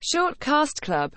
Short Cast Club.